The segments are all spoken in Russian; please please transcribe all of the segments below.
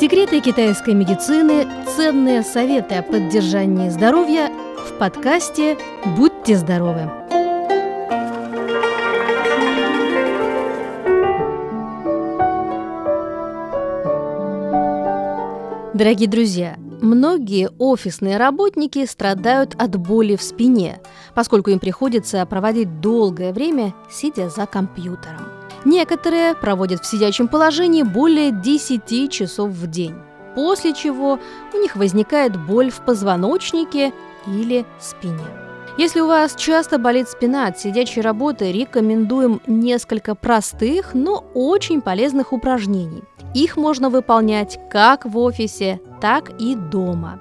Секреты китайской медицины, ценные советы о поддержании здоровья в подкасте «Будьте здоровы». Дорогие друзья, многие офисные работники страдают от боли в спине, поскольку им приходится проводить долгое время, сидя за компьютером. Некоторые проводят в сидячем положении более 10 часов в день, после чего у них возникает боль в позвоночнике или спине. Если у вас часто болит спина от сидячей работы, рекомендуем несколько простых, но очень полезных упражнений. Их можно выполнять как в офисе, так и дома.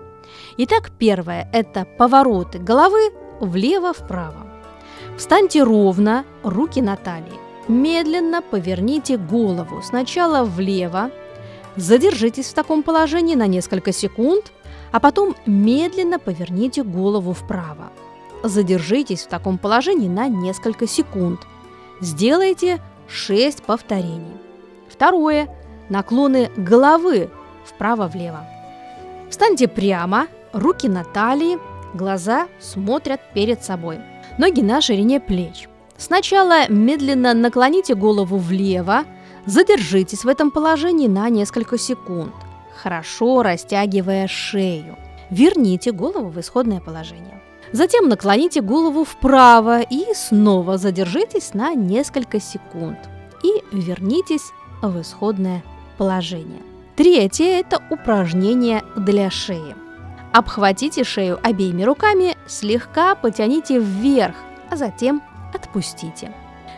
Итак, первое – это повороты головы влево-вправо. Встаньте ровно, руки на талии. Медленно поверните голову сначала влево, задержитесь в таком положении на несколько секунд, а потом медленно поверните голову вправо. Задержитесь в таком положении на несколько секунд. Сделайте 6 повторений. Второе. Наклоны головы вправо-влево. Встаньте прямо, руки на талии, глаза смотрят перед собой. Ноги на ширине плеч. Сначала медленно наклоните голову влево, задержитесь в этом положении на несколько секунд, хорошо растягивая шею. Верните голову в исходное положение. Затем наклоните голову вправо и снова задержитесь на несколько секунд и вернитесь в исходное положение. Третье – это упражнение для шеи. Обхватите шею обеими руками, слегка потяните вверх, а затем отпустите.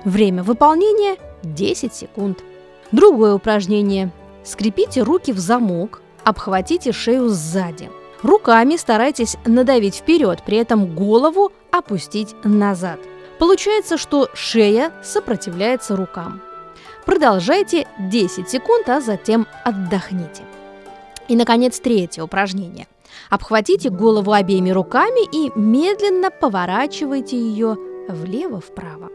Время выполнения 10 секунд. Другое упражнение. Скрепите руки в замок, обхватите шею сзади. Руками старайтесь надавить вперед, при этом голову опустить назад. Получается, что шея сопротивляется рукам. Продолжайте 10 секунд, а затем отдохните. И, наконец, третье упражнение. Обхватите голову обеими руками и медленно поворачивайте ее влево-вправо.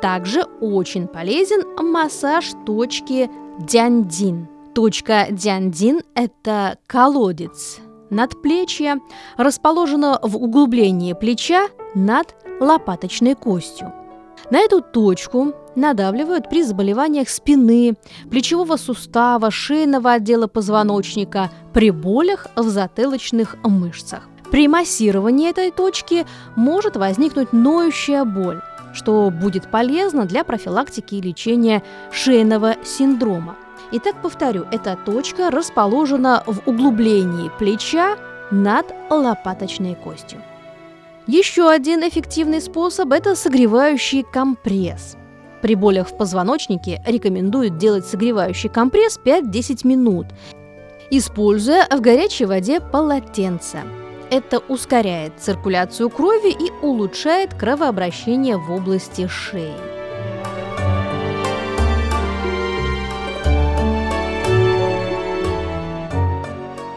Также очень полезен массаж точки дяндин. Точка дяндин – это колодец надплечья, расположена в углублении плеча над лопаточной костью. На эту точку надавливают при заболеваниях спины, плечевого сустава, шейного отдела позвоночника, при болях в затылочных мышцах. При массировании этой точки может возникнуть ноющая боль, что будет полезно для профилактики и лечения шейного синдрома. Итак, повторю, эта точка расположена в углублении плеча над лопаточной костью. Еще один эффективный способ – это согревающий компресс. При болях в позвоночнике рекомендуют делать согревающий компресс 5-10 минут, используя в горячей воде полотенце. Это ускоряет циркуляцию крови и улучшает кровообращение в области шеи.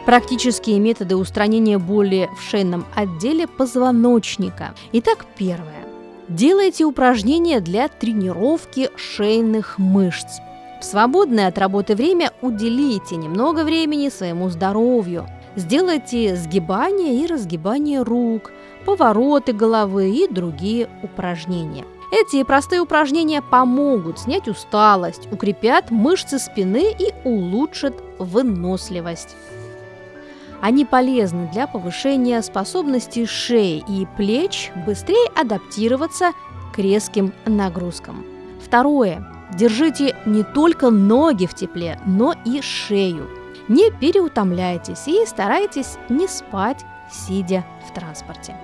Практические методы устранения боли в шейном отделе позвоночника. Итак, первое. Делайте упражнения для тренировки шейных мышц. В свободное от работы время уделите немного времени своему здоровью – Сделайте сгибание и разгибание рук, повороты головы и другие упражнения. Эти простые упражнения помогут снять усталость, укрепят мышцы спины и улучшат выносливость. Они полезны для повышения способности шеи и плеч быстрее адаптироваться к резким нагрузкам. Второе. Держите не только ноги в тепле, но и шею – не переутомляйтесь и старайтесь не спать, сидя в транспорте.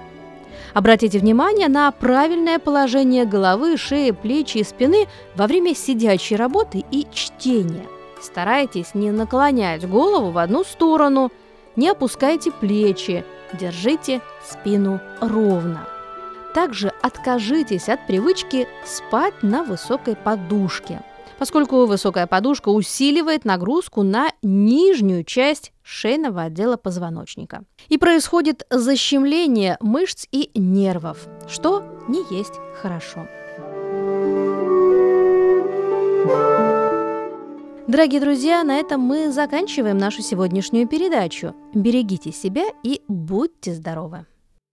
Обратите внимание на правильное положение головы, шеи, плечи и спины во время сидячей работы и чтения. Старайтесь не наклонять голову в одну сторону, не опускайте плечи, держите спину ровно. Также откажитесь от привычки спать на высокой подушке – поскольку высокая подушка усиливает нагрузку на нижнюю часть шейного отдела позвоночника. И происходит защемление мышц и нервов, что не есть хорошо. Дорогие друзья, на этом мы заканчиваем нашу сегодняшнюю передачу. Берегите себя и будьте здоровы!